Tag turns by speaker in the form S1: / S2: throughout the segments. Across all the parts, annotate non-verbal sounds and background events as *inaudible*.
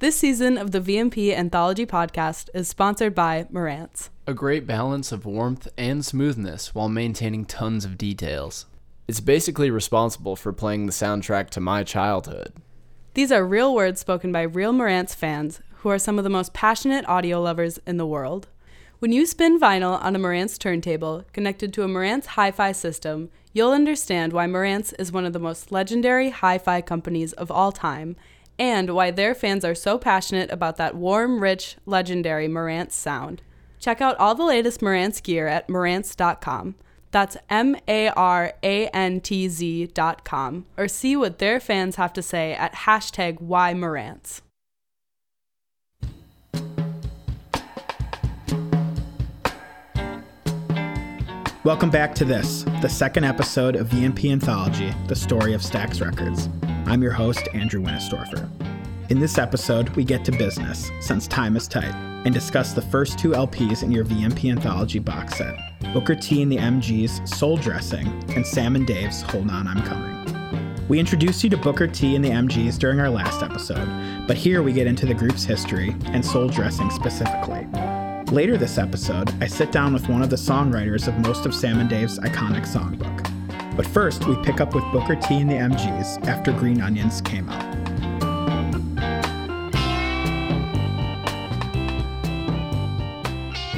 S1: This season of the VMP Anthology podcast is sponsored by Marantz.
S2: A great balance of warmth and smoothness while maintaining tons of details. It's basically responsible for playing the soundtrack to my childhood.
S1: These are real words spoken by real Marantz fans who are some of the most passionate audio lovers in the world. When you spin vinyl on a Marantz turntable connected to a Marantz hi fi system, you'll understand why Marantz is one of the most legendary hi fi companies of all time and why their fans are so passionate about that warm, rich, legendary Marantz sound. Check out all the latest Marantz gear at Marantz.com. That's M A R A N T Z.com. Or see what their fans have to say at hashtag WhyMarantz.
S3: Welcome back to this, the second episode of VMP Anthology, The Story of Stax Records. I'm your host, Andrew Winistorfer. In this episode, we get to business, since time is tight, and discuss the first two LPs in your VMP Anthology box set Booker T and the MG's Soul Dressing, and Sam and Dave's Hold On, I'm Coming. We introduced you to Booker T and the MGs during our last episode, but here we get into the group's history and soul dressing specifically. Later this episode, I sit down with one of the songwriters of most of Sam and Dave's iconic songbook. But first, we pick up with Booker T and the MGs after Green Onions came out.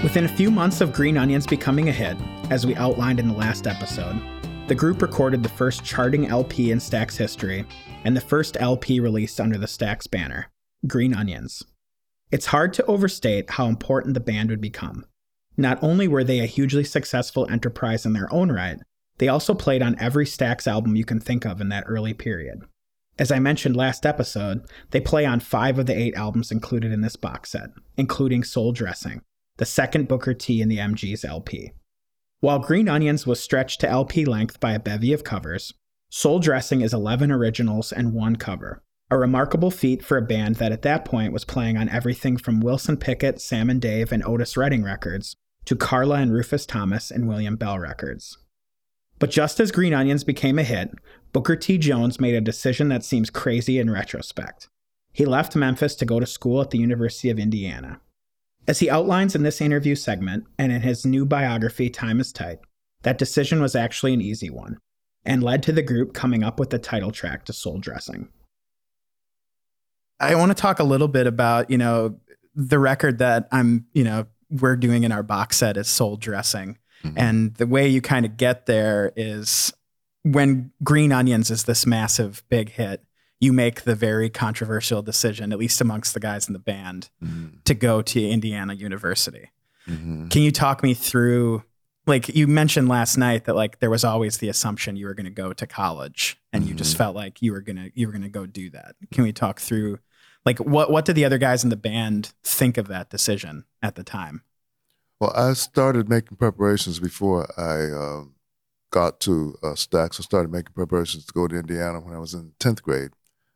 S3: Within a few months of Green Onions becoming a hit, as we outlined in the last episode, the group recorded the first charting LP in Stax history and the first LP released under the Stax banner, Green Onions. It's hard to overstate how important the band would become. Not only were they a hugely successful enterprise in their own right, they also played on every Stax album you can think of in that early period. As I mentioned last episode, they play on five of the eight albums included in this box set, including Soul Dressing, the second Booker T in the MG's LP. While Green Onions was stretched to LP length by a bevy of covers, Soul Dressing is 11 originals and one cover, a remarkable feat for a band that at that point was playing on everything from Wilson Pickett, Sam and Dave, and Otis Redding records to Carla and Rufus Thomas and William Bell records. But just as Green Onions became a hit, Booker T. Jones made a decision that seems crazy in retrospect. He left Memphis to go to school at the University of Indiana. As he outlines in this interview segment and in his new biography, Time is Tight, that decision was actually an easy one and led to the group coming up with the title track to Soul Dressing. I want to talk a little bit about, you know, the record that I'm, you know, we're doing in our box set is Soul Dressing. Mm-hmm. And the way you kind of get there is when Green Onions is this massive big hit, you make the very controversial decision, at least amongst the guys in the band, mm-hmm. to go to Indiana University. Mm-hmm. Can you talk me through? Like you mentioned last night that like there was always the assumption you were going to go to college, and you just mm-hmm. felt like you were gonna you were gonna go do that. Can we talk through? Like what what did the other guys in the band think of that decision at the time?
S4: Well, I started making preparations before I uh, got to uh, Stax. I started making preparations to go to Indiana when I was in tenth grade.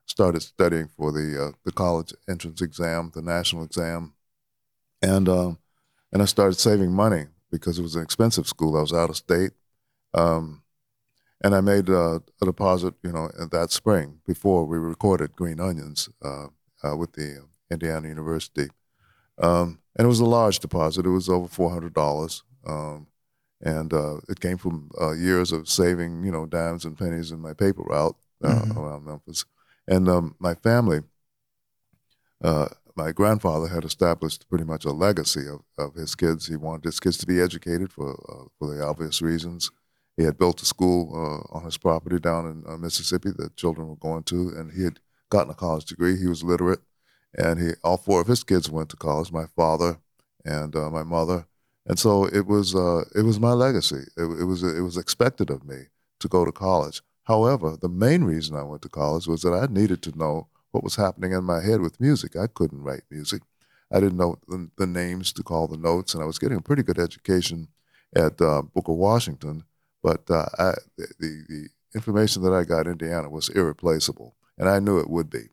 S4: Started studying for the uh, the college entrance exam, the national exam, and um, and I started saving money because it was an expensive school. I was out of state, um, and I made uh, a deposit, you know, that spring before we recorded Green Onions uh, uh, with the Indiana University. Um, and it was a large deposit. It was over four hundred dollars, um, and uh, it came from uh, years of saving, you know, dimes and pennies in my paper route uh, mm-hmm. around Memphis. And um, my family, uh, my grandfather had established pretty much a legacy of, of his kids. He wanted his kids to be educated for uh, for the obvious reasons. He had built a school uh, on his property down in Mississippi that children were going to, and he had gotten a college degree. He was literate and he all four of his kids went to college. My father and uh, my mother, and so it was uh, it was my legacy. It, it, was it was expected of me to go to college. However, the main reason I went to college was that I needed to know what was happening in my head with music. I couldn't write music. I didn't know the, the names to call the notes, and I was getting a pretty good education at uh, Booker Washington. But uh, I, the the information that I got in Indiana was irreplaceable, and I knew it would be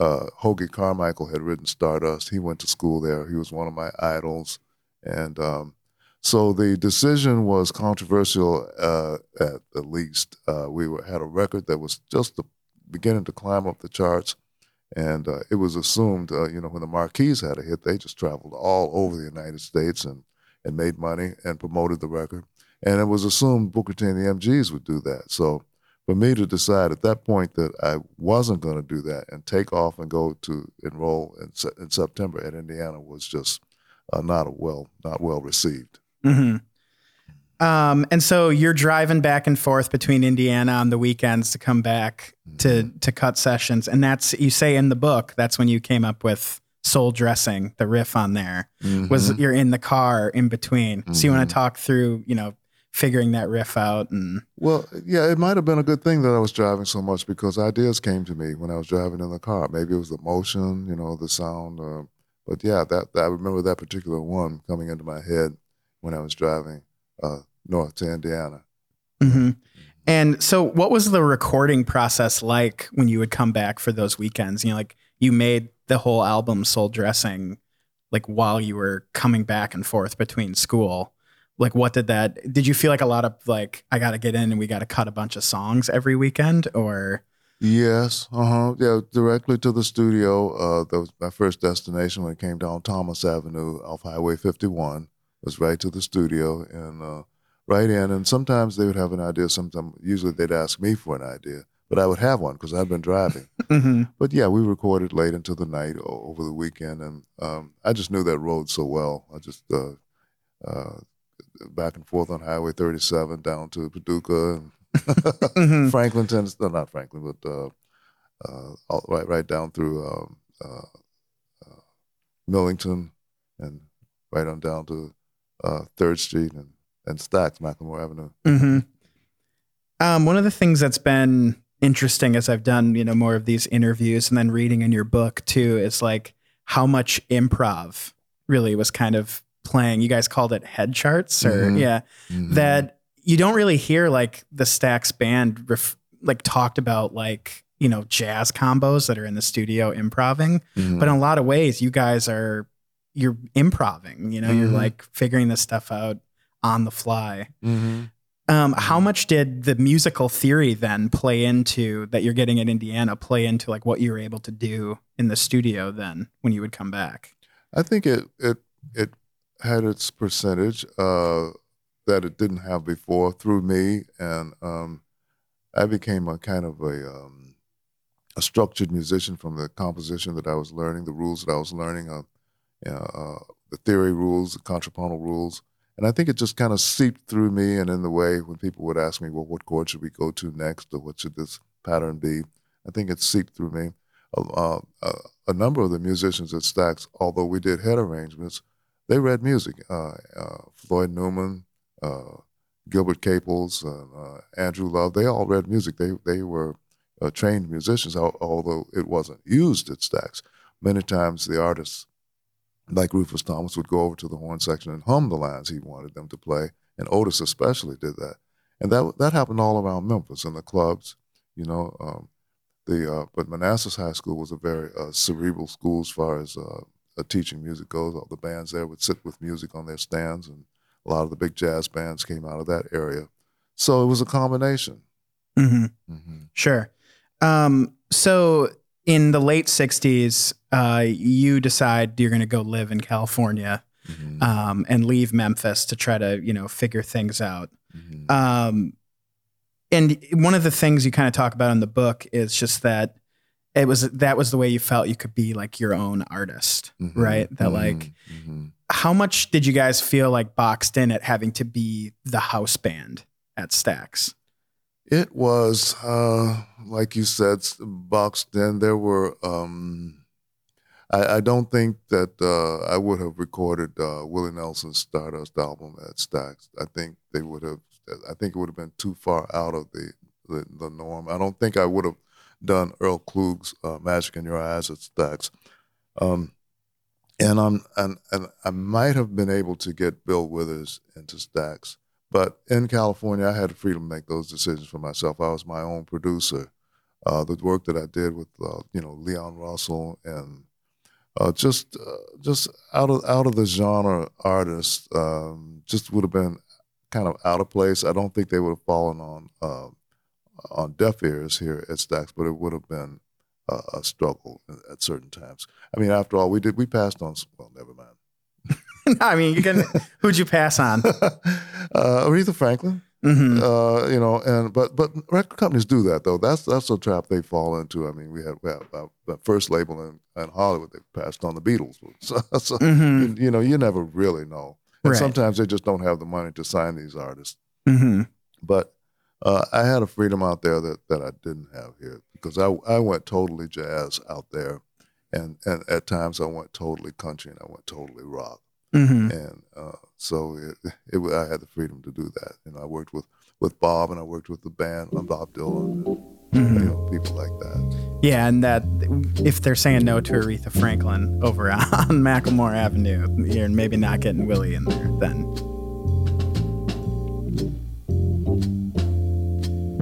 S4: uh, Hoagy Carmichael had written Stardust. He went to school there. He was one of my idols. And um, so the decision was controversial uh, at the least. Uh, we were, had a record that was just beginning to climb up the charts. And uh, it was assumed, uh, you know, when the Mar-Keys had a hit, they just traveled all over the United States and, and made money and promoted the record. And it was assumed Booker T and the MGs would do that. So for me to decide at that point that I wasn't going to do that and take off and go to enroll in, in September at Indiana was just uh, not well not well received.
S3: Mm-hmm. Um, and so you're driving back and forth between Indiana on the weekends to come back to
S4: Mm-hmm.
S3: to cut sessions, and that's you say in the book that's when you came up with soul dressing, the riff on there was
S4: Mhm.
S3: you're in the car in between. So you want to talk through, you know, figuring that riff out and
S4: Well, yeah, it might have been a good thing that I was driving so much because ideas came to me when I was driving in the car. Maybe it was the motion, you know, the sound. Uh, but yeah, that, I remember that particular one coming into my head when I was driving uh, north to Indiana.
S3: hmm And so, what was the recording process like when you would come back for those weekends? You know, like you made the whole album Soul Dressing, like while you were coming back and forth between school. Like, what did that? Did you feel like a lot of like, I got to get in and we got to cut a bunch of songs every weekend, or?
S4: Yes, uh huh. Yeah, directly to the studio. Uh, that was my first destination when it came down Thomas Avenue off Highway 51. Was right to the studio and uh, right in. And sometimes they would have an idea. Sometimes, usually they'd ask me for an idea, but I would have one because I'd been driving. *laughs*
S3: Mhm.
S4: But yeah, we recorded late into the night over the weekend, and um, I just knew that road so well. I just uh, uh, back and forth on Highway 37 down to Paducah and
S3: Mhm. *laughs*
S4: Franklin, Tennessee. No, not Franklin, but uh, uh, all, right, right down through um, uh, uh, Millington and right on down to uh, Third Street and and Stax, McLemore Avenue.
S3: hmm Um, one of the things that's been interesting as I've done, you know, more of these interviews and then reading in your book too, is like how much improv really was kind of playing. You guys called it head charts, or
S4: Mhm.
S3: yeah,
S4: Mhm.
S3: that you don't really hear like the Stax band ref- like talked about like you know jazz combos that are in the studio improving,
S4: Mhm.
S3: but in a lot of ways, you guys are you're improving. You know, you're
S4: Mhm.
S3: like figuring this stuff out on the fly.
S4: Mhm.
S3: Um, how much did the musical theory then play into that you're getting at Indiana play into like what you were able to do in the studio then when you would come back?
S4: I think it it it had its percentage uh, that it didn't have before through me, and um, I became a kind of a um, a structured musician from the composition that I was learning, the rules that I was learning, uh, uh, the theory rules, the contrapuntal rules, and I think it just kind of seeped through me. And in the way when people would ask me, "Well, what chord should we go to next, or what should this pattern be?" I think it seeped through me. Uh, uh, a number of the musicians at Stax, although we did head arrangements, they read music. Uh, uh, Floyd Newman, uh, Gilbert Caples, uh, uh, Andrew Love, they all read music. They they were trained musicians, although it wasn't used at Stax. Many times the artists, like Rufus Thomas, would go over to the horn section and hum the lines he wanted them to play, and Otis especially did that. And that that happened all around Memphis in the clubs, you know. Um, the uh, but Manassas High School was a very uh, cerebral school as far as uh, uh, teaching music goes. All the bands there would sit with music on their stands, and a lot of the big jazz bands came out of that area. So it was a combination.
S3: Mm-hmm.
S4: hmm
S3: Sure. Um, so in the late '60s, uh, you decide you're going to go live in California
S4: hmm
S3: um, and leave Memphis to try to you know figure things out.
S4: hmm
S3: Um, and one of the things you kind of talk about in the book is just that it was that was the way you felt you could be like your own artist,
S4: Mhm.
S3: right? That like
S4: hmm
S3: how much did you guys feel like boxed in at having to be the house band at Stax?
S4: It was, uh, like you said, boxed in. There were, um, I, I don't think that uh, I would have recorded uh, Willie Nelson's Stardust album at Stax. I think they would have, I think it would have been too far out of the, the, the norm. I don't think I would have done Earl Klugh's uh, Magic in Your Eyes at Stax. Um, and, I'm, and, and I might have been able to get Bill Withers into Stax. But in California, I had the freedom to make those decisions for myself. I was my own producer. Uh, the work that I did with, uh, you know, Leon Russell and uh, just uh, just out of out of the genre artists, um, just would have been kind of out of place. I don't think they would have fallen on uh, on deaf ears here at Stax, but it would have been a, a struggle at certain times. I mean, after all, we did we passed on. Well, never mind. *laughs*
S3: I mean, you can. Who'd you pass on? *laughs*
S4: uh, Aretha Franklin.
S3: hmm
S4: Uh, you know, and but but record companies do that though. That's that's a trap they fall into. I mean, we had we had uh, the first label in, in Hollywood. They passed on the Beatles. *laughs* So, so
S3: hmm
S4: you, you know, you never really know. And
S3: Right.
S4: sometimes they just don't have the money to sign these artists.
S3: hmm
S4: But uh, I had a freedom out there that, that I didn't have here because I, I went totally jazz out there. And, and at times I went totally country and I went totally rock.
S3: hmm
S4: And uh, so it, it, I had the freedom to do that. And I worked with, with Bob and I worked with the band, uh, Bob Dylan, and, you know, people like that.
S3: Yeah, and that if they're saying no to Aretha Franklin over *laughs* on McLemore Avenue, you're maybe not getting Willie in there then.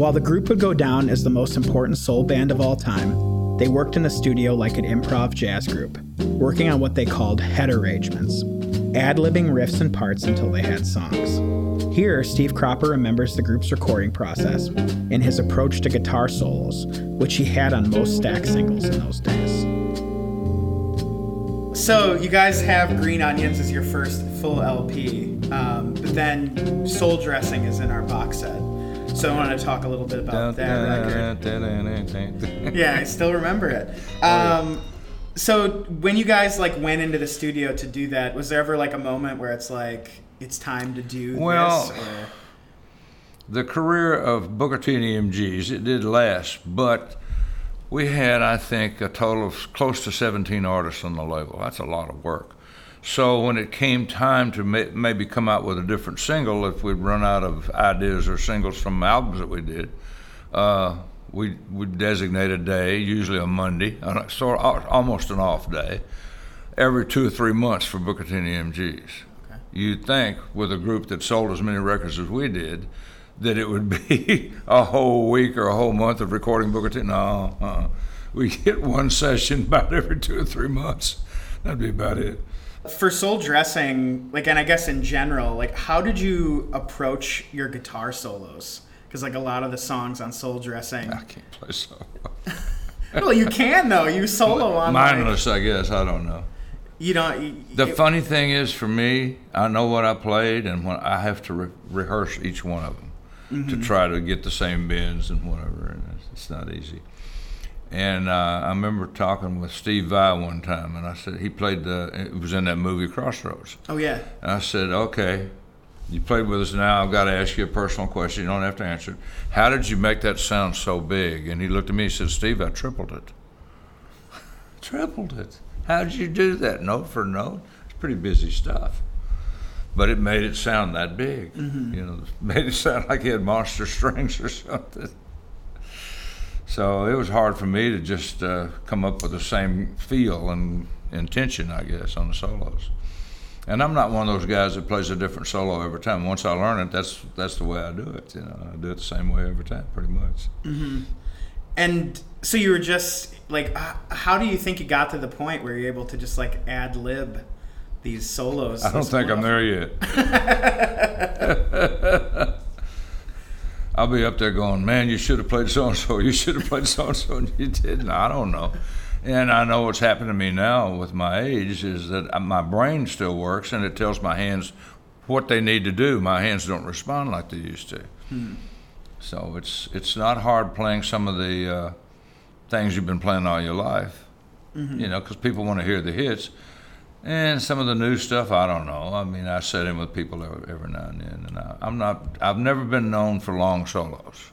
S3: While the group would go down as the most important soul band of all time, they worked in the studio like an improv jazz group, working on what they called head arrangements, ad libbing riffs and parts until they had songs. Here, Steve Cropper remembers the group's recording process and his approach to guitar solos, which he had on most Stax singles in those days. So, you guys have Green Onions as your first full LP, um, but then Soul Dressing is in our box set. So, I want to talk a little bit about that record. Yeah, I still remember it. Um, so when you guys like went into the studio to do that, was there ever like a moment where it's like it's time to do
S5: Well,
S3: this? Or...
S5: the career of Booker T and MGs, it did last, but we had, I think, a total of close to 17 artists on the label. That's a lot of work. So when it came time to may, maybe come out with a different single, if we'd run out of ideas or singles from albums that we did, uh, we would designate a day, usually a Monday, sort of, almost an off day, every two or three months for Booker T and MGs. You'd think with a group that sold as many records as we did, that it would *laughs* be a whole week or a whole month of recording Booker T. No, uh, we get one session *laughs* about every two or three months. That'd be about it.
S3: For soul dressing, like, and I guess in general, like, how did you approach your guitar solos? Because like a lot of the songs on soul dressing,
S5: I can't play so *laughs*
S3: well, you can though. You solo on like,
S5: mindless. I guess I don't know.
S3: you don't. You,
S5: The
S3: it-
S5: funny thing is, for me, I know what I played, and when I have to re- rehearse each one of them mm-hmm. to try to get the same bends and whatever, and it's, it's not easy. And uh, I remember talking with Steve Vai one time, and I said he played the. It was in that movie Crossroads.
S3: Oh yeah.
S5: And I said, okay, you played with us now. I've got to ask you a personal question. You don't have to answer it. How did you make that sound so big? And he looked at me and said, Steve, I tripled it. *laughs* tripled it. How did you do that? Note for note? It's pretty busy stuff. But it made it sound that big. You know, *laughs* made it sound like he had monster *laughs* strings or something. So it was hard for me to just uh, come up with the same feel and intention, I guess, on the solos. And I'm not one of those guys that plays a different solo every time. Once I learn it, that's that's the way I do it. You know, I do it the same way every time, pretty much.
S3: And so you were just like, how do you think you got to the point where you're able to just like ad lib these solos?
S5: I don't think I'm there yet. *laughs* I'll be up there going, man, you should have played so and so. You should have played so and so, and you didn't. I don't know. And I know what's happened to me now with my age is that my brain still works and it tells my hands what they need to do. My hands don't respond like they used to. So it's it's not hard playing some of the uh, things you've been playing all your life. You know, because people want to hear the hits. And some of the new stuff, I don't know. I mean, I sit in with people every, now and then, and I, I'm not. I've never been known for long solos.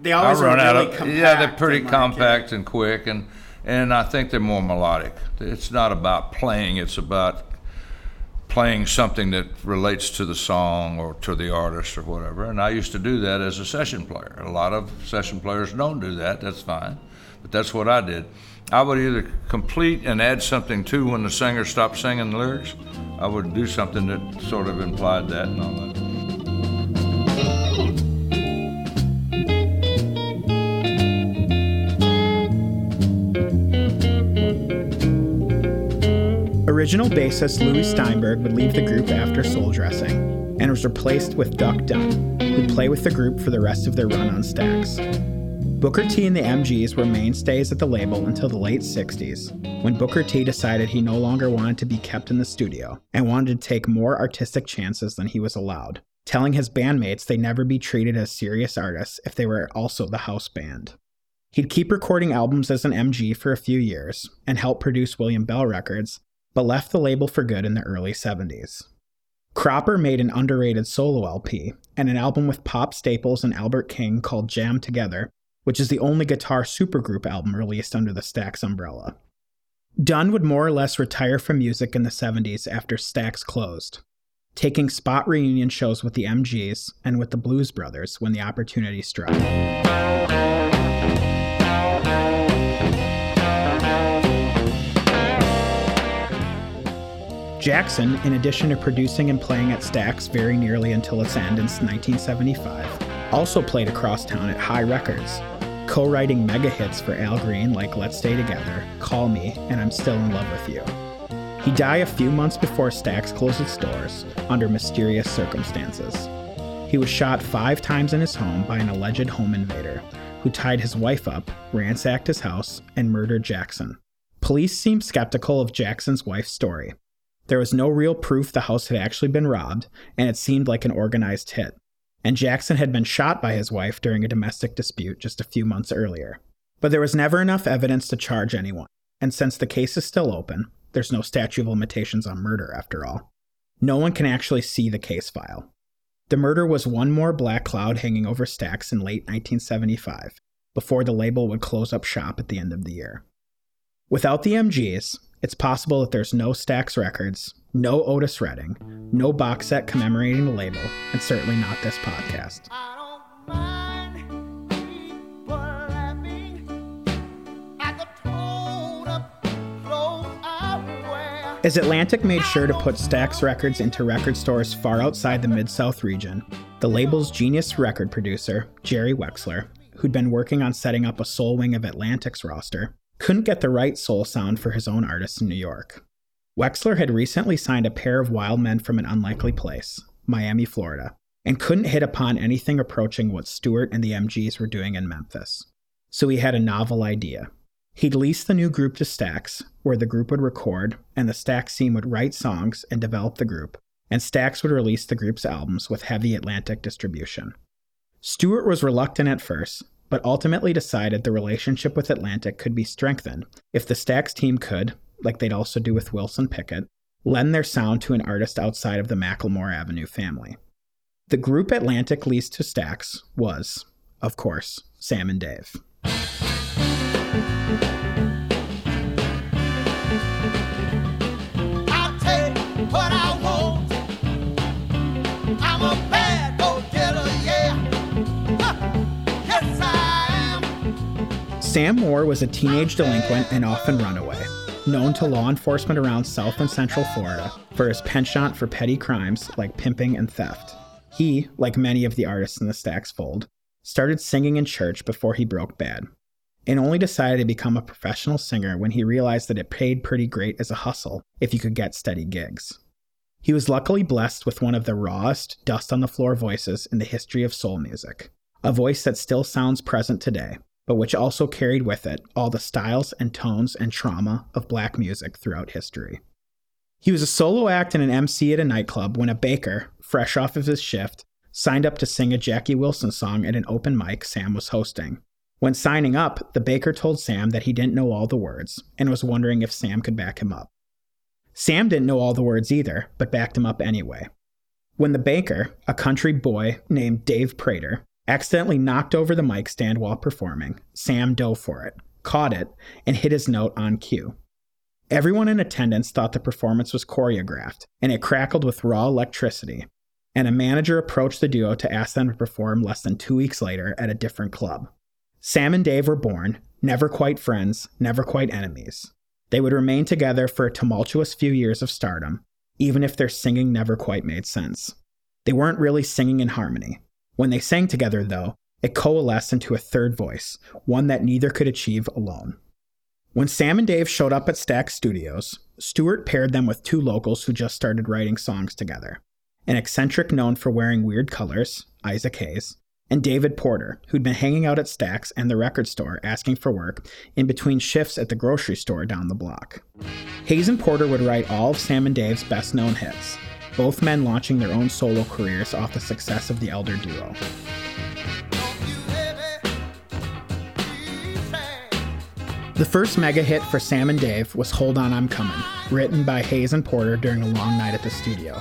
S3: They always
S5: I run
S3: are
S5: out of.
S3: compact.
S5: Yeah, they're pretty compact and quick, and and I think they're more melodic. It's not about playing; it's about playing something that relates to the song or to the artist or whatever. And I used to do that as a session player. A lot of session players don't do that. That's fine, but that's what I did. I would either complete and add something to when the singer stopped singing the lyrics. I would do something that sort of implied that and all that.
S3: Original bassist Lewie Steinberg would leave the group after soul dressing and was replaced with Duck Dunn, who'd play with the group for the rest of their run on Stax. Booker T and the MGs were mainstays at the label until the late 60s, when Booker T decided he no longer wanted to be kept in the studio and wanted to take more artistic chances than he was allowed, telling his bandmates they'd never be treated as serious artists if they were also the house band. He'd keep recording albums as an MG for a few years and help produce William Bell Records, but left the label for good in the early 70s. Cropper made an underrated solo LP and an album with Pops Staples and Albert King called Jammed Together, which is the only guitar supergroup album released under the Stax umbrella. Dunn would more or less retire from music in the 70s after Stax closed, taking spot reunion shows with the MGs and with the Blues Brothers when the opportunity struck. Jackson, in addition to producing and playing at Stax very nearly until its end in 1975, also played across town at Hi Records, co writing mega hits for Al Green like Let's Stay Together, Call Me, and I'm Still in Love with You. He died a few months before Stax closed its doors under mysterious circumstances. He was shot five times in his home by an alleged home invader who tied his wife up, ransacked his house, and murdered Jackson. Police seemed skeptical of Jackson's wife's story, there was no real proof the house had actually been robbed, and it seemed like an organized hit. And Jackson had been shot by his wife during a domestic dispute just a few months earlier. But there was never enough evidence to charge anyone, and since the case is still open, there's no statute of limitations on murder after all. No one can actually see the case file. The murder was one more black cloud hanging over Stax in late 1975, before the label would close up shop at the end of the year. Without the MGs, it's possible that there's no Stax Records, no Otis Redding, no box set commemorating the label, and certainly not this podcast. As Atlantic made sure to put Stax Records into record stores far outside the Mid South region, the label's genius record producer, Jerry Wexler, who'd been working on setting up a soul wing of Atlantic's roster, couldn't get the right soul sound for his own artists in New York. Wexler had recently signed a pair of wild men from an unlikely place, Miami, Florida, and couldn't hit upon anything approaching what Stewart and the MGs were doing in Memphis. So he had a novel idea. He'd lease the new group to Stax, where the group would record, and the Stax team would write songs and develop the group, and Stax would release the group's albums with heavy Atlantic distribution. Stewart was reluctant at first, but ultimately decided the relationship with Atlantic could be strengthened if the Stax team could, like they'd also do with Wilson Pickett, lend their sound to an artist outside of the McLemore Avenue family. The group Atlantic leased to Stax was, of course, Sam and Dave. Sam Moore was a teenage delinquent and often runaway, known to law enforcement around South and Central Florida for his penchant for petty crimes like pimping and theft. He, like many of the artists in the Stax fold, started singing in church before he broke bad, and only decided to become a professional singer when he realized that it paid pretty great as a hustle if you could get steady gigs. He was luckily blessed with one of the rawest, dust on the floor voices in the history of soul music, a voice that still sounds present today but which also carried with it all the styles and tones and trauma of black music throughout history. He was a solo act and an MC at a nightclub when a baker, fresh off of his shift, signed up to sing a Jackie Wilson song at an open mic Sam was hosting. When signing up, the baker told Sam that he didn't know all the words and was wondering if Sam could back him up. Sam didn't know all the words either, but backed him up anyway. When the baker, a country boy named Dave Prater, accidentally knocked over the mic stand while performing. Sam dove for it, caught it, and hit his note on cue. Everyone in attendance thought the performance was choreographed, and it crackled with raw electricity. And a manager approached the duo to ask them to perform less than two weeks later at a different club. Sam and Dave were born, never quite friends, never quite enemies. They would remain together for a tumultuous few years of stardom, even if their singing never quite made sense. They weren't really singing in harmony. When they sang together, though, it coalesced into a third voice, one that neither could achieve alone. When Sam and Dave showed up at Stax Studios, Stewart paired them with two locals who just started writing songs together an eccentric known for wearing weird colors, Isaac Hayes, and David Porter, who'd been hanging out at Stax and the record store asking for work in between shifts at the grocery store down the block. Hayes and Porter would write all of Sam and Dave's best known hits, both men launching their own solo careers off the success of the elder duo. The first mega hit for Sam and Dave was Hold On I'm Coming, written by Hayes and Porter during a long night at the studio.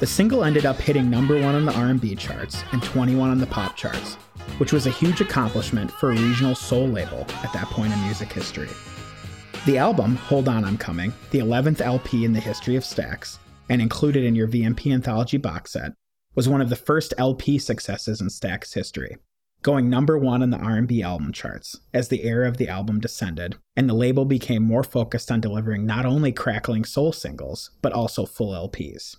S3: The single ended up hitting number 1 on the R&B charts and 21 on the pop charts, which was a huge accomplishment for a regional soul label at that point in music history. The album, Hold On I'm Coming, the 11th LP in the history of Stax, and included in your VMP anthology box set, was one of the first LP successes in Stax's history going number one on the R&B album charts as the era of the album descended, and the label became more focused on delivering not only crackling soul singles, but also full LPs.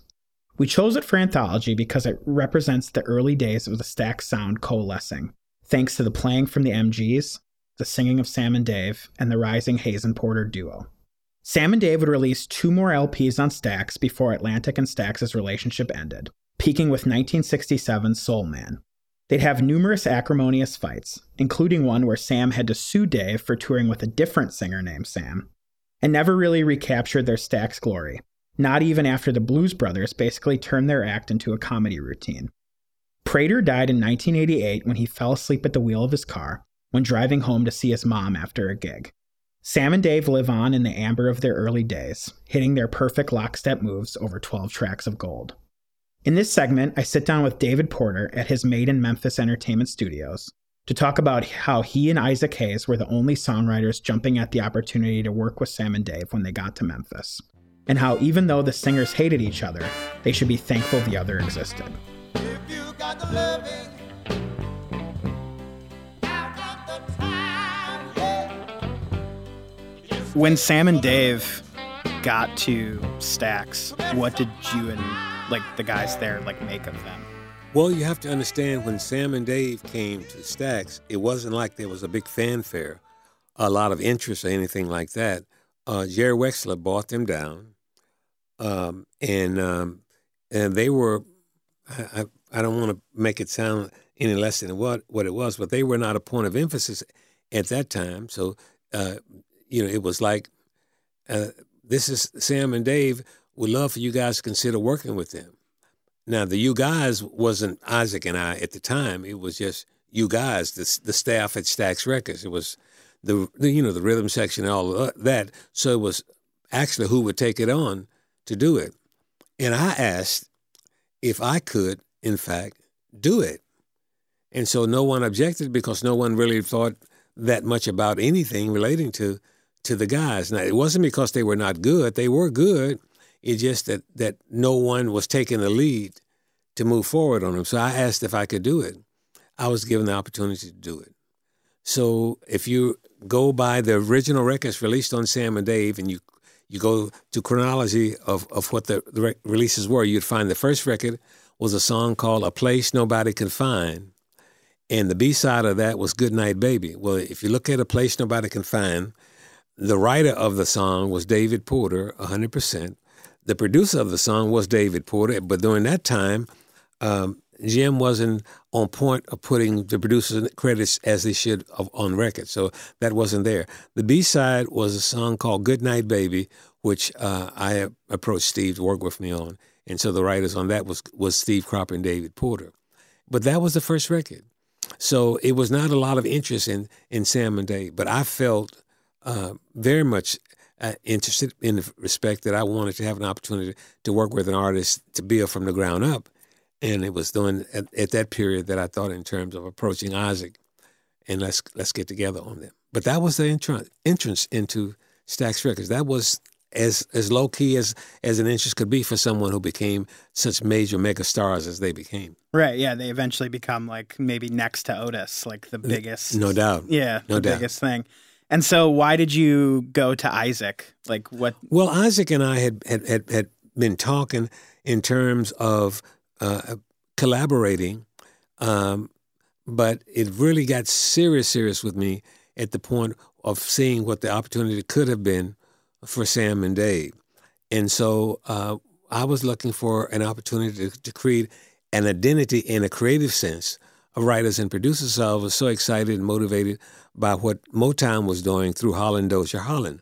S3: We chose it for anthology because it represents the early days of the Stack sound coalescing, thanks to the playing from the MGs, the singing of Sam and Dave, and the rising Hayes and Porter duo. Sam and Dave would release two more LPs on Stax before Atlantic and Stax's relationship ended, peaking with 1967's Soul Man, They'd have numerous acrimonious fights, including one where Sam had to sue Dave for touring with a different singer named Sam, and never really recaptured their Stax glory, not even after the Blues Brothers basically turned their act into a comedy routine. Prater died in 1988 when he fell asleep at the wheel of his car when driving home to see his mom after a gig. Sam and Dave live on in the amber of their early days, hitting their perfect lockstep moves over 12 tracks of gold. In this segment, I sit down with David Porter at his Made in Memphis Entertainment Studios to talk about how he and Isaac Hayes were the only songwriters jumping at the opportunity to work with Sam and Dave when they got to Memphis, and how even though the singers hated each other, they should be thankful the other existed. When Sam and Dave got to Stax, what did you and like the guys there like make of them?
S6: Well, you have to understand when Sam and Dave came to Stax, it wasn't like there was a big fanfare, a lot of interest or anything like that. Uh, Jerry Wexler bought them down, um, and um, and they were. I, I don't want to make it sound any less than what what it was, but they were not a point of emphasis at that time. So, uh, you know, it was like uh, this is Sam and Dave would love for you guys to consider working with them. Now, the you guys wasn't Isaac and I at the time. It was just you guys, the, the staff at Stax Records. It was the, the you know the rhythm section and all that. So it was actually who would take it on to do it. And I asked if I could, in fact, do it. And so no one objected because no one really thought that much about anything relating to to the guys. Now it wasn't because they were not good; they were good. It's just that that no one was taking the lead to move forward on them. So I asked if I could do it. I was given the opportunity to do it. So if you go by the original records released on Sam and Dave, and you you go to chronology of, of what the, the re- releases were, you'd find the first record was a song called "A Place Nobody Can Find," and the B side of that was "Good Night, Baby." Well, if you look at "A Place Nobody Can Find," the writer of the song was David Porter, hundred percent. The producer of the song was David Porter, but during that time, um, Jim wasn't on point of putting the producer's credits as they should on record, so that wasn't there. The B side was a song called "Good Night, Baby," which uh, I approached Steve to work with me on, and so the writers on that was was Steve Cropper and David Porter. But that was the first record, so it was not a lot of interest in in Sam and Dave. But I felt uh, very much uh, interested in the respect that I wanted to have an opportunity to work with an artist to build from the ground up. And it was during at, at, that period that I thought in terms of approaching Isaac and let's let's get together on them. But that was the entrance entrance into Stax Records. That was as as low key as as an interest could be for someone who became such major mega stars as they became.
S3: Right. Yeah. They eventually become like maybe next to Otis, like the biggest.
S6: No doubt.
S3: Yeah.
S6: No
S3: the
S6: doubt.
S3: biggest thing. And so, why did you go to Isaac? Like, what?
S6: Well, Isaac and I had had had, had been talking in terms of uh, collaborating, um, but it really got serious, serious with me at the point of seeing what the opportunity could have been for Sam and Dave. And so uh, I was looking for an opportunity to, to create an identity in a creative sense writers and producers I was so excited and motivated by what Motown was doing through Holland Dozier Holland,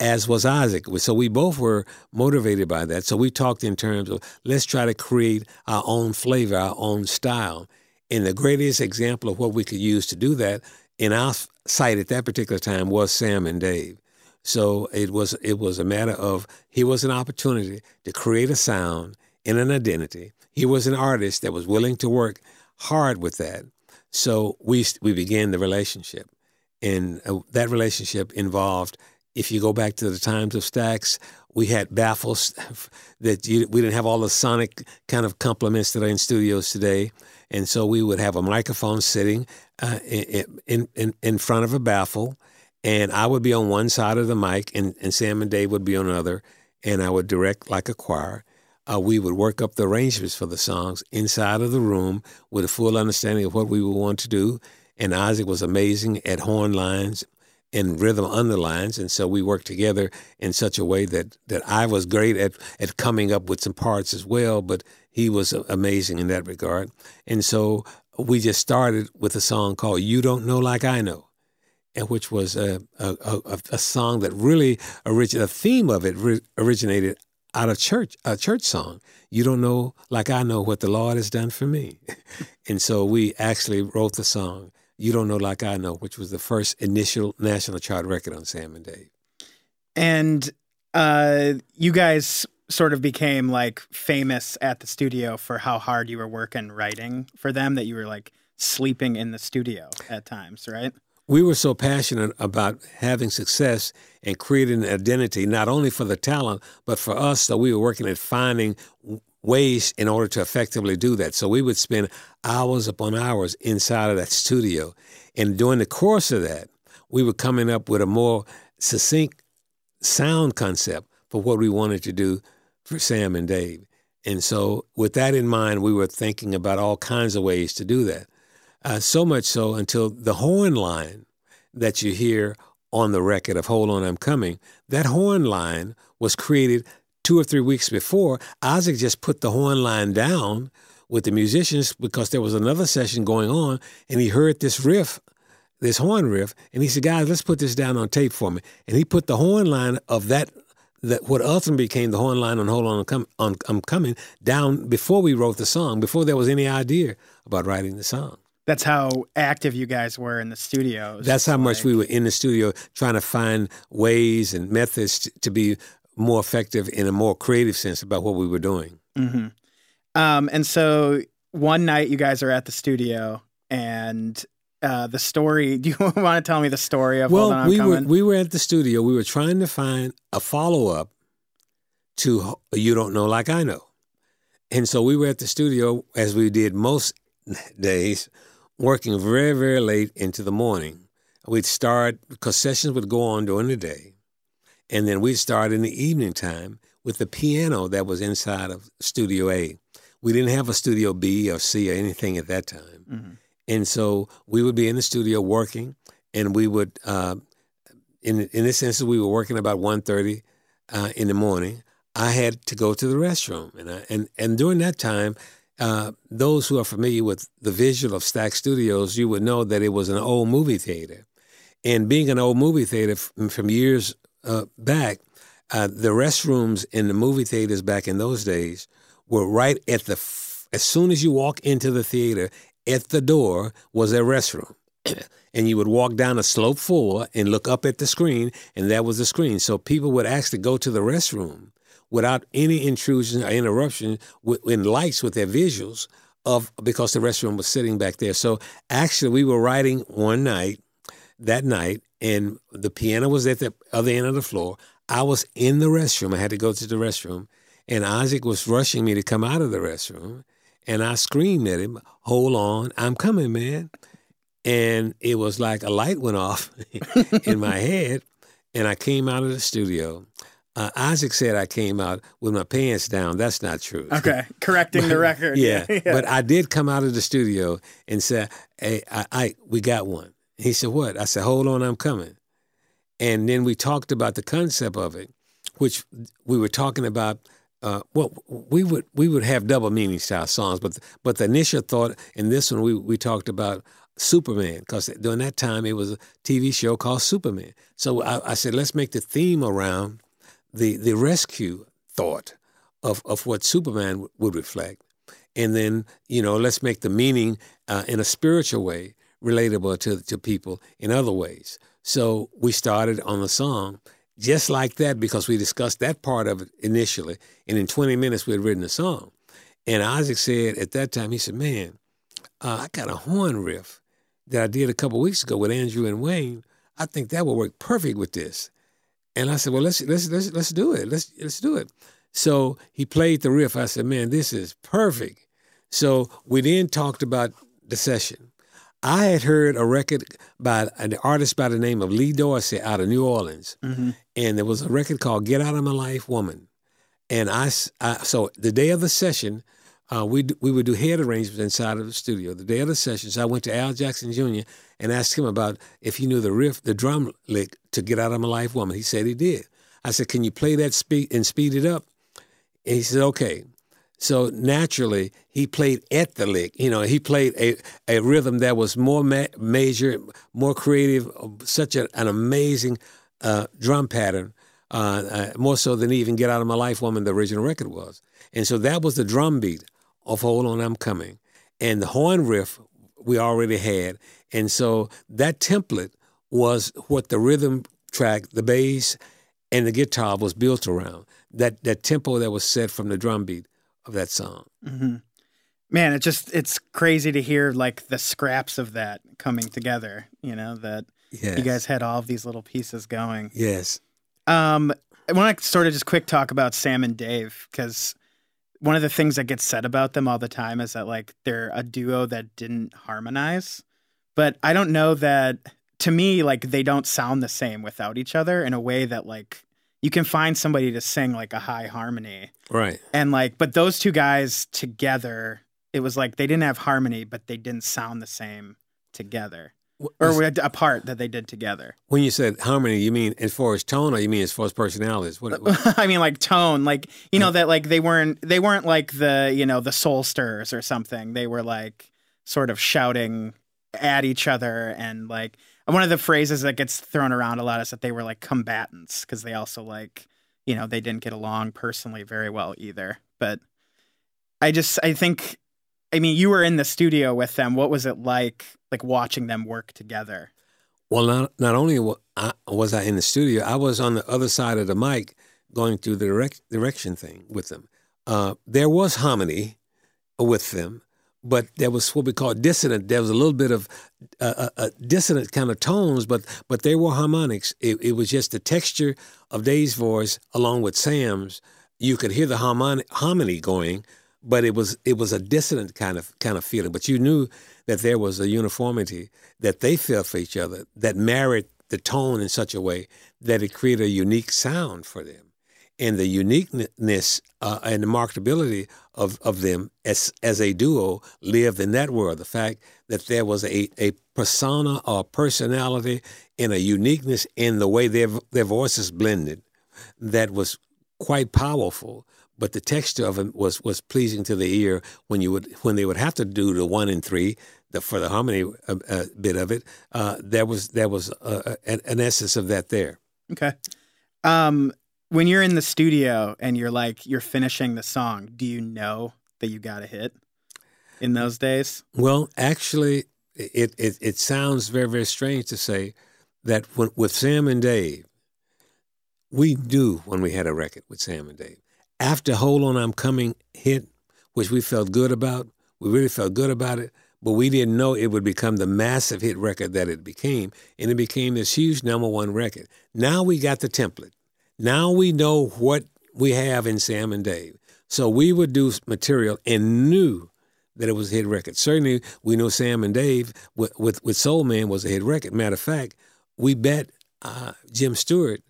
S6: as was Isaac. So we both were motivated by that. So we talked in terms of let's try to create our own flavor, our own style. And the greatest example of what we could use to do that in our site at that particular time was Sam and Dave. So it was it was a matter of he was an opportunity to create a sound in an identity. He was an artist that was willing to work hard with that. So we we began the relationship, and uh, that relationship involved. If you go back to the times of Stax, we had baffles *laughs* that you, we didn't have all the sonic kind of compliments that are in studios today, and so we would have a microphone sitting uh, in, in in front of a baffle, and I would be on one side of the mic, and, and Sam and Dave would be on another, and I would direct like a choir uh, we would work up the arrangements for the songs inside of the room with a full understanding of what we would want to do. And Isaac was amazing at horn lines and rhythm underlines, and so we worked together in such a way that that I was great at at coming up with some parts as well, but he was amazing in that regard. And so we just started with a song called "You Don't Know Like I Know." And which was a, a, a, a song that really originated, a theme of it re- originated out of church, a church song. You don't know, like I know, what the Lord has done for me. *laughs* and so we actually wrote the song, You Don't Know Like I Know, which was the first initial national chart record on Sam and Dave.
S3: And uh, you guys sort of became like famous at the studio for how hard you were working writing for them that you were like sleeping in the studio at times, right?
S6: We were so passionate about having success and creating an identity, not only for the talent, but for us that we were working at finding ways in order to effectively do that. So we would spend hours upon hours inside of that studio. And during the course of that, we were coming up with a more succinct sound concept for what we wanted to do for Sam and Dave. And so, with that in mind, we were thinking about all kinds of ways to do that. Uh, so much so until the horn line that you hear on the record of Hold On, I'm Coming, that horn line was created two or three weeks before. Isaac just put the horn line down with the musicians because there was another session going on and he heard this riff, this horn riff, and he said, Guys, let's put this down on tape for me. And he put the horn line of that that what ultimately became the horn line on Hold On, I'm, Com- on, I'm Coming down before we wrote the song, before there was any idea about writing the song
S3: that's how active you guys were in the studios.
S6: That's how like, much we were in the studio trying to find ways and methods to, to, be more effective in a more creative sense about what we were doing.
S3: Mm-hmm. Um, and so one night you guys are at the studio and uh, the story. *laughs* Do you want to tell me the story of?
S6: Well,
S3: On,
S6: we
S3: were
S6: we were at the studio. We were trying to find a follow up to "You Don't Know Like I Know," and so we were at the studio as we did most days working very, very late into the morning. We'd start, because sessions would go on during the day, and then we'd start in the evening time with the piano that was inside of Studio A. We didn't have a Studio B or C or anything at that time. Mm-hmm. And so we would be in the studio working, and we would, uh, in, in this instance, we were working about 1.30 uh, in the morning. I had to go to the restroom. And, I, and, and during that time, uh, those who are familiar with the visual of Stax Studios, you would know that it was an old movie theater. And being an old movie theater from, from years uh, back, uh, the restrooms in the movie theaters back in those days were right at the, f- as soon as you walk into the theater, at the door was a restroom. *clears throat* and you would walk down a slope floor and look up at the screen, and that was the screen. So people would actually go to the restroom without any intrusion or interruption with, in lights with their visuals of because the restroom was sitting back there. So actually, we were writing one night, that night, and the piano was at the other end of the floor. I was in the restroom. I had to go to the restroom, and Isaac was rushing me to come out of the restroom, and I screamed at him, "Hold on, I'm coming, man!" And it was like a light went off *laughs* in my head, and I came out of the studio. Uh, Isaac said I came out with my pants down. That's not true. *laughs*
S3: Okay, correcting
S6: but,
S3: the record.
S6: Yeah, *laughs* yeah, but I did come out of the studio and said, "Hey, I, I, we got one." He said, "What?" I said, "Hold on, I'm coming." And then we talked about the concept of it, which we were talking about uh, well, we would we would have double meanings to our songs, but but the initial thought in this one we we talked about Superman because during that time it was a TV show called Superman. So I, I said let's make the theme around the the rescue thought of of what Superman would reflect, and then you know let's make the meaning uh, in a spiritual way relatable to to people in other ways. So we started on the song just like that because we discussed that part of it initially. And in 20 minutes, we had written a song. And Isaac said at that time, he said, Man, uh, I got a horn riff that I did a couple weeks ago with Andrew and Wayne. I think that will work perfect with this. And I said, Well, let's let's let's let's do it. Let's let's do it. So he played the riff. I said, Man, this is perfect. So we then talked about the session. I had heard a record by an artist by the name of Lee Dorsey out of New Orleans,
S3: Mm-hmm.
S6: and there was a record called "Get Out of My Life, Woman." And I so the day of the session, uh, we we would do head arrangements inside of the studio. The day of the sessions, I went to Al Jackson Jr. and asked him about if he knew the riff, the drum lick to "Get Out of My Life, Woman." He said he did. I said, "Can you play that speed and speed it up?" And he said, "Okay." So naturally, he played at the lick. You know, he played a, a rhythm that was more ma- major, more creative, such a, an amazing uh, drum pattern, uh, uh, more so than even Get Out of My Life Woman, the original record was. And so that was the drum beat of Hold On, I'm Coming. And the horn riff we already had. And so that template was what the rhythm track, the bass, and the guitar was built around. That, that tempo that was set from the drum beat of that song.
S3: hmm Man, it just it's crazy to hear like the scraps of that coming together. You know that
S6: Yes.
S3: you guys had all of these little pieces going.
S6: Yes.
S3: Um, I want to sort of just quick talk about Sam and Dave because one of the things that gets said about them all the time is that like they're a duo that didn't harmonize, but I don't know that to me like they don't sound the same without each other in a way that like you can find somebody to sing like a high harmony.
S6: Right.
S3: and like but those two guys together it was like they didn't have harmony but they didn't sound the same together or
S6: a
S3: part that they did together
S6: when you said harmony, you mean as far as tone, or you mean as far as personalities? What, what- *laughs*
S3: I mean, like tone, like you know that like they weren't they weren't like the you know the soul stirrers or something. They were like sort of shouting at each other and like one of the phrases that gets thrown around a lot is that they were like combatants because they also like you know they didn't get along personally very well either. But I just I think I mean you were in the studio with them. What was it like like watching them work together?
S6: well, not not only was I in the studio, I was on the other side of the mic going through the direct, direction thing with them. Uh, there was harmony with them, but there was what we call dissonant. There was a little bit of uh, uh, uh, dissonant kind of tones, but but they were harmonics. It, it was just the texture of Dave's voice along with Sam's. You could hear the harmoni- harmony going, but it was it was a dissonant kind of kind of feeling. But you knew that there was a uniformity that they felt for each other that married the tone in such a way that it created a unique sound for them and the uniqueness uh, and the marketability of, of them as as a duo lived in that world. The fact that there was a, a persona or personality and a uniqueness in the way their their voices blended that was quite powerful. But the texture of it was was pleasing to the ear when you would when they would have to do the one and three the, for the harmony uh, uh, bit of it. Uh, there was there was uh, an, an essence of that there.
S3: Okay. Um, when you're in the studio and you're like you're finishing the song, do you know that you got a hit in those days?
S6: Well, actually, it, it, it sounds very, very strange to say that when, with Sam and Dave, we knew when we had a record with Sam and Dave. After Hold On, I'm Coming hit, which we felt good about, we really felt good about it, but we didn't know it would become the massive hit record that it became. And it became this huge number one record. Now we got the template. Now we know what we have in Sam and Dave. So we would do material and knew that it was a hit record. Certainly, we know Sam and Dave with with, with Soul Man was a hit record. Matter of fact, we bet uh, Jim Stewart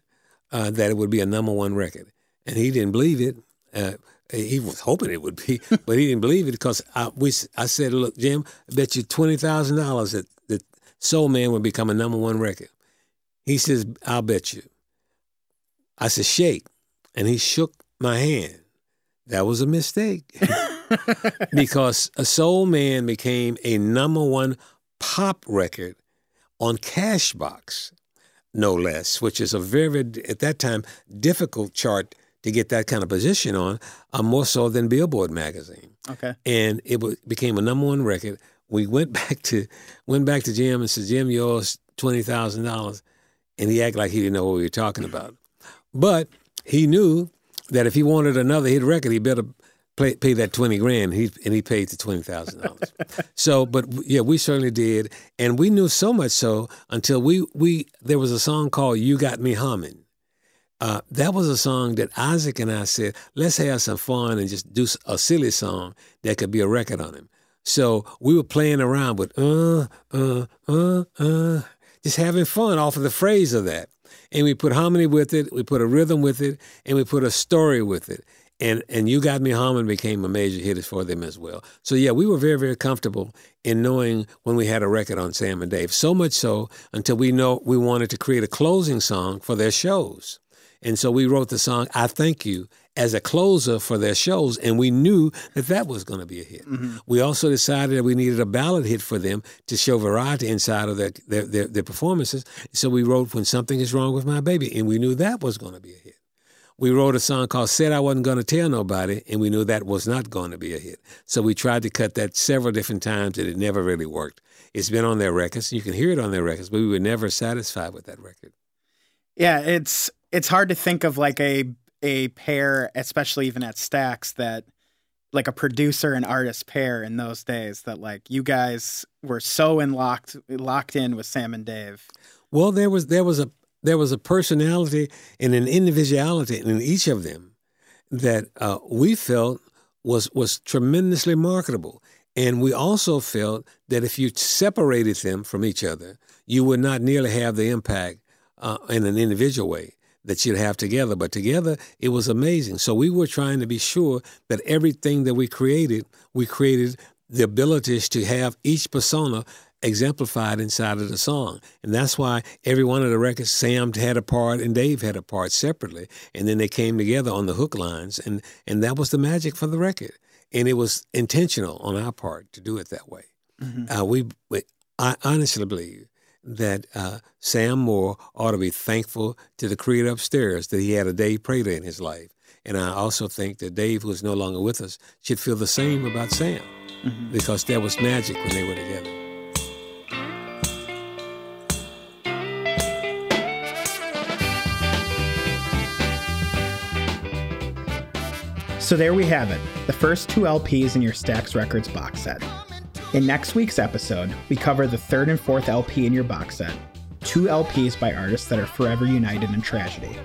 S6: uh, that it would be a number one record, and he didn't believe it. Uh, he was hoping it would be, *laughs* but he didn't believe it because I, we, I said, "Look, Jim, I bet you twenty thousand dollars that that Soul Man would become a number one record." He says, "I'll bet you." I said, "Shake," and he shook my hand. That was a mistake *laughs* because a Soul Man became a number one pop record on Cashbox, no less, which is a very, at that time, difficult chart to get that kind of position on, uh, more so than Billboard magazine.
S3: Okay.
S6: And it was, became a number one record. We went *laughs* back to went back to Jim and said, Jim, you owe us twenty thousand dollars, and he acted like he didn't know what we were talking about. But he knew that if he wanted another hit record, he better pay, pay that twenty grand. He and he paid the twenty thousand dollars. *laughs* so, but yeah, we certainly did, and we knew so much so until we we there was a song called "You Got Me Humming." Uh, that was a song that Isaac and I said, let's have some fun and just do a silly song that could be a record on him. So we were playing around with uh, uh, uh, uh, just having fun off of the phrase of that. And we put harmony with it, we put a rhythm with it, and we put a story with it. And and You Got Me Humming became a major hit for them as well. So yeah, we were very, very comfortable in knowing when we had a record on Sam and Dave. So much so until we know we wanted to create a closing song for their shows. And so we wrote the song I Thank You as a closer for their shows, and we knew that that was going to be a hit. Mm-hmm. We also decided that we needed a ballad hit for them to show variety inside of their, their, their, their performances. So we wrote When Something Is Wrong with My Baby, and we knew that was going to be a hit. We wrote a song called Said I Wasn't Going to Tell Nobody, and we knew that was not going to be a hit. So we tried to cut that several different times, and it never really worked. It's been on their records. You can hear it on their records, but we were never satisfied with that record.
S3: Yeah, it's it's hard to think of like a a pair, especially even at Stax, that like a producer and artist pair in those days that like you guys were so in locked locked in with Sam and Dave.
S6: Well, there was there was a there was a personality and an individuality in each of them that uh, we felt was was tremendously marketable. And we also felt that if you separated them from each other, you would not nearly have the impact uh, in an individual way that you'd have together. But together, it was amazing. So we were trying to be sure that everything that we created, we created the abilities to have each persona exemplified inside of the song. And that's why every one of the records, Sam had a part and Dave had a part separately. And then they came together on the hook lines. And, and that was the magic for the record. And it was intentional on our part to do it that way. Mm-hmm. Uh, we, we, I honestly believe that uh, Sam Moore ought to be thankful to the creator upstairs that he had a Dave Prater in his life. And I also think that Dave, who is no longer with us, should feel the same about Sam mm-hmm. because there was magic when they were together.
S3: So there we have it, the first two LPs in your Stax Records box set. In next week's episode, we cover the third and fourth LP in your box set, two LPs by artists that are forever united in tragedy.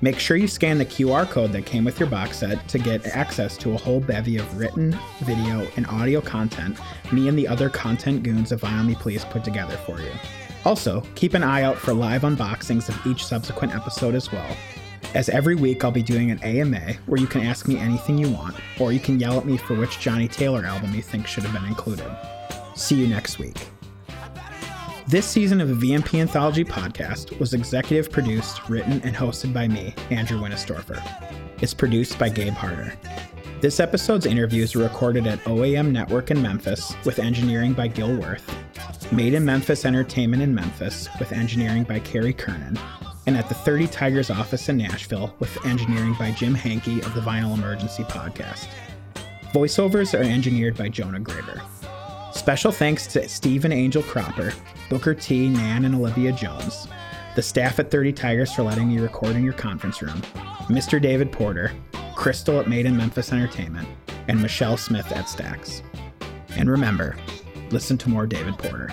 S3: Make sure you scan the QR code that came with your box set to get access to a whole bevy of written, video, and audio content me and the other content goons of Me Please put together for you. Also, keep an eye out for live unboxings of each subsequent episode as well, as every week, I'll be doing an AMA where you can ask me anything you want, or you can yell at me for which Johnnie Taylor album you think should have been included. See you next week. This season of the VMP Anthology podcast was executive produced, written, and hosted by me, Andrew Winistorfer. It's produced by Gabe Harder. This episode's interviews were recorded at OAM Network in Memphis with engineering by Gil Worth, Made in Memphis Entertainment in Memphis with engineering by Carrie Kernan, and at the 30 Tigers office in Nashville with engineering by Jim Hankey of the Vinyl Emergency podcast. Voiceovers are engineered by Jonah Graber. Special thanks to Steve and Angel Cropper, Booker T, Nan, and Olivia Jones, the staff at 30 Tigers for letting me record in your conference room, Mr. David Porter, Crystal at Made in Memphis Entertainment, and Michelle Smith at Stax. And remember, listen to more David Porter.